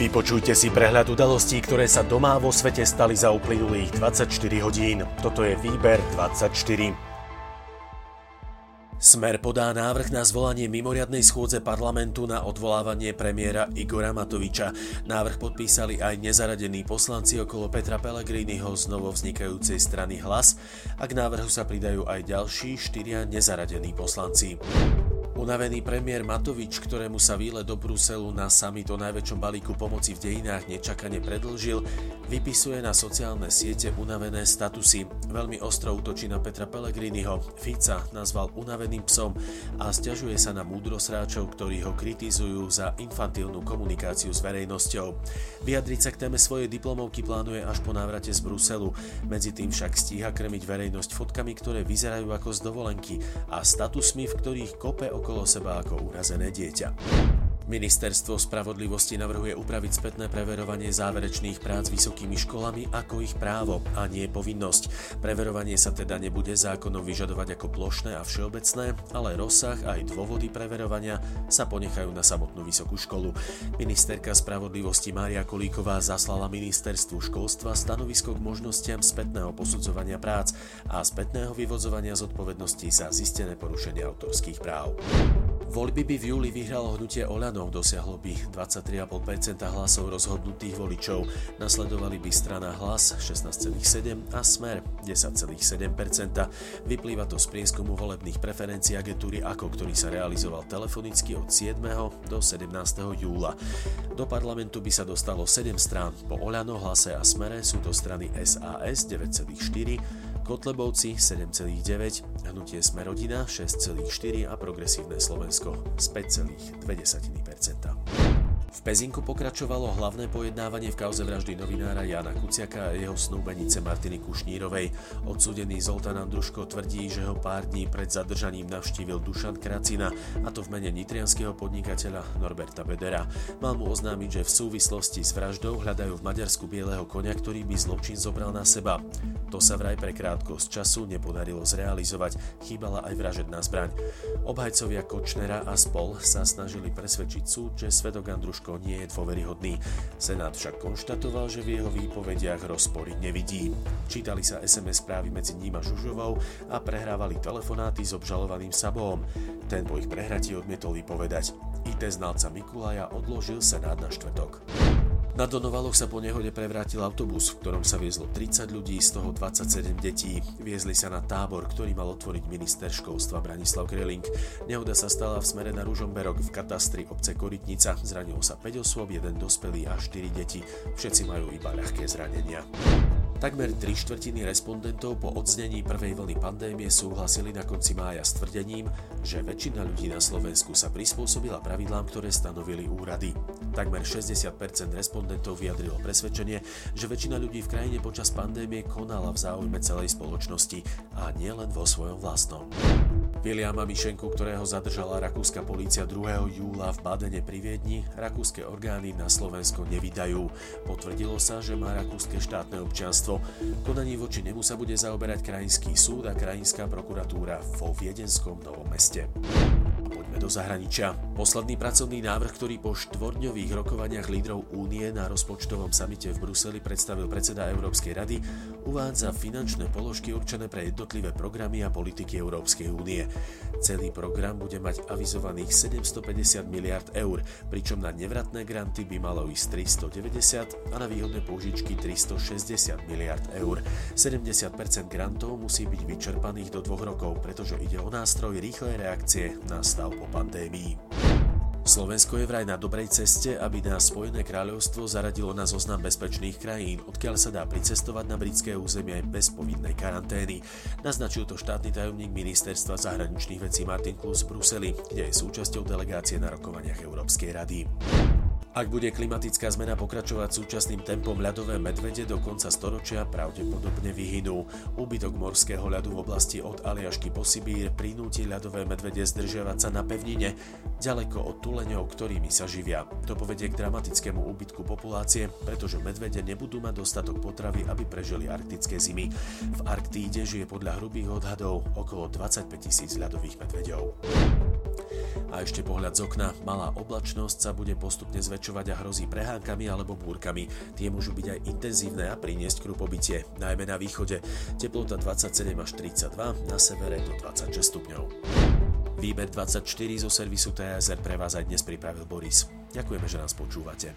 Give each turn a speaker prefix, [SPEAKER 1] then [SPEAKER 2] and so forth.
[SPEAKER 1] Vypočujte si prehľad udalostí, ktoré sa doma vo svete stali za uplynulých 24 hodín. Toto je Výber 24. Smer podá návrh na zvolanie mimoriadnej schôdze parlamentu na odvolávanie premiéra Igora Matoviča. Návrh podpísali aj nezaradení poslanci okolo Petra Pellegriniho z novovznikajúcej strany Hlas a k návrhu sa pridajú aj ďalší štyria nezaradení poslanci. Unavený premiér Matovič, ktorému sa výlet do Bruselu na summit o najväčšom balíku pomoci v dejinách nečakane predlžil, vypisuje na sociálne siete unavené statusy. Veľmi ostro útočí na Petra Pellegriniho, Fica nazval unaveným psom a stiažuje sa na múdrosráčov, ktorí ho kritizujú za infantilnú komunikáciu s verejnosťou. Vyjadriť sa k téme svojej diplomovky plánuje až po návrate z Bruselu. Medzi tým však stíha krmiť verejnosť fotkami, ktoré vyzerajú ako z dovolenky a statusmi, v ktorých kope okolo okolo seba ako urazené dieťa. Ministerstvo spravodlivosti navrhuje upraviť spätné preverovanie záverečných prác vysokými školami ako ich právo a nie povinnosť. Preverovanie sa teda nebude zákonom vyžadovať ako plošné a všeobecné, ale rozsah aj dôvody preverovania sa ponechajú na samotnú vysokú školu. Ministerka spravodlivosti Mária Kolíková zaslala ministerstvu školstva stanovisko k možnostiam spätného posudzovania prác a spätného vyvodzovania zodpovednosti za zistené porušenie autorských práv. Voľby by v júli vyhralo hnutie Oľano, dosiahlo by 23,5% hlasov rozhodnutých voličov. Nasledovali by strana Hlas 16,7 a Smer 10,7%. Vyplýva to z prieskumu volebných preferencií agentúry AKO, ktorý sa realizoval telefonicky od 7. do 17. júla. Do parlamentu by sa dostalo 7 strán. Po Oľano, Hlase a Smere sú to strany SAS 9,4, Kotlebovci 7,9, Hnutie Smerodina 6,4 a Progresívne Slovensko z 5,2%. V Pezinku pokračovalo hlavné pojednávanie v kauze vraždy novinára Jana Kuciaka a jeho snúbenice Martiny Kušnírovej. Odsúdený Zoltán Andruško tvrdí, že ho pár dní pred zadržaním navštívil Dušan Kracina, a to v mene nitrianského podnikateľa Norberta Bedera. Mal mu oznámiť, že v súvislosti s vraždou hľadajú v Maďarsku bieleho konia, ktorý by zločin zobral na seba. To sa vraj pre krátkosť času nepodarilo zrealizovať, chýbala aj vražedná zbraň. Obhajcovia Kočnera a spol sa snažili presvedčiť súd, že svedok Andruško Joško nie je dôveryhodný. Senát však konštatoval, že v jeho výpovediach rozpory nevidí. Čítali sa SMS správy medzi ním a Žužovou a prehrávali telefonáty s obžalovaným Sabom. Ten po ich prehratí odmietol vypovedať. IT znalca Mikulaja odložil Senát na štvrtok. Na Donovaloch sa po nehode prevrátil autobus, v ktorom sa viezlo 30 ľudí, z toho 27 detí. Viezli sa na tábor, ktorý mal otvoriť minister školstva Branislav Kreling. Nehoda sa stala v smere na Ružomberok v katastri obce Korytnica. Zranilo sa 5 osôb, jeden dospelý a 4 deti. Všetci majú iba ľahké zranenia. Takmer tri štvrtiny respondentov po odznení prvej vlny pandémie súhlasili na konci mája s tvrdením, že väčšina ľudí na Slovensku sa prispôsobila pravidlám, ktoré stanovili úrady. Takmer 60% respondentov vyjadrilo presvedčenie, že väčšina ľudí v krajine počas pandémie konala v záujme celej spoločnosti a nielen vo svojom vlastnom. Viliama Mišenku, ktorého zadržala rakúska polícia 2. júla v Badene pri Viedni, rakúske orgány na Slovensko nevydajú. Potvrdilo sa, že má rakúske štátne občianstvo. Konaní voči nemu sa bude zaoberať krajinský súd a krajinská prokuratúra vo Viedenskom Novom meste do zahraničia. Posledný pracovný návrh, ktorý po štvordňových rokovaniach lídrov únie na rozpočtovom samite v Bruseli predstavil predseda Európskej rady, uvádza finančné položky určené pre jednotlivé programy a politiky Európskej únie. Celý program bude mať avizovaných 750 miliard eur, pričom na nevratné granty by malo ísť 390 a na výhodné použičky 360 miliard eur. 70% grantov musí byť vyčerpaných do dvoch rokov, pretože ide o nástroj rýchlej reakcie na stav po pandémii. Slovensko je vraj na dobrej ceste, aby nás Spojené kráľovstvo zaradilo na zoznam bezpečných krajín, odkiaľ sa dá pricestovať na britské územie bez povinnej karantény. Naznačil to štátny tajomník ministerstva zahraničných vecí Martin Klus v Bruseli, kde je súčasťou delegácie na rokovaniach Európskej rady. Ak bude klimatická zmena pokračovať súčasným tempom ľadové medvede do konca storočia pravdepodobne vyhynú. Úbytok morského ľadu v oblasti od Aliašky po Sibír prinúti ľadové medvede zdržiavať sa na pevnine, ďaleko od tuleňov, ktorými sa živia. To povedie k dramatickému úbytku populácie, pretože medvede nebudú mať dostatok potravy, aby prežili arktické zimy. V Arktíde žije podľa hrubých odhadov okolo 25 tisíc ľadových medvedov. A ešte pohľad z okna. Malá oblačnosť sa bude postupne zväčšovať a hrozí prehánkami alebo búrkami. Tie môžu byť aj intenzívne a priniesť krupobytie, najmä na východe. Teplota 27 až 32, na severe do 26 stupňov. Výber 24 zo servisu TSR pre vás aj dnes pripravil Boris. Ďakujeme, že nás počúvate.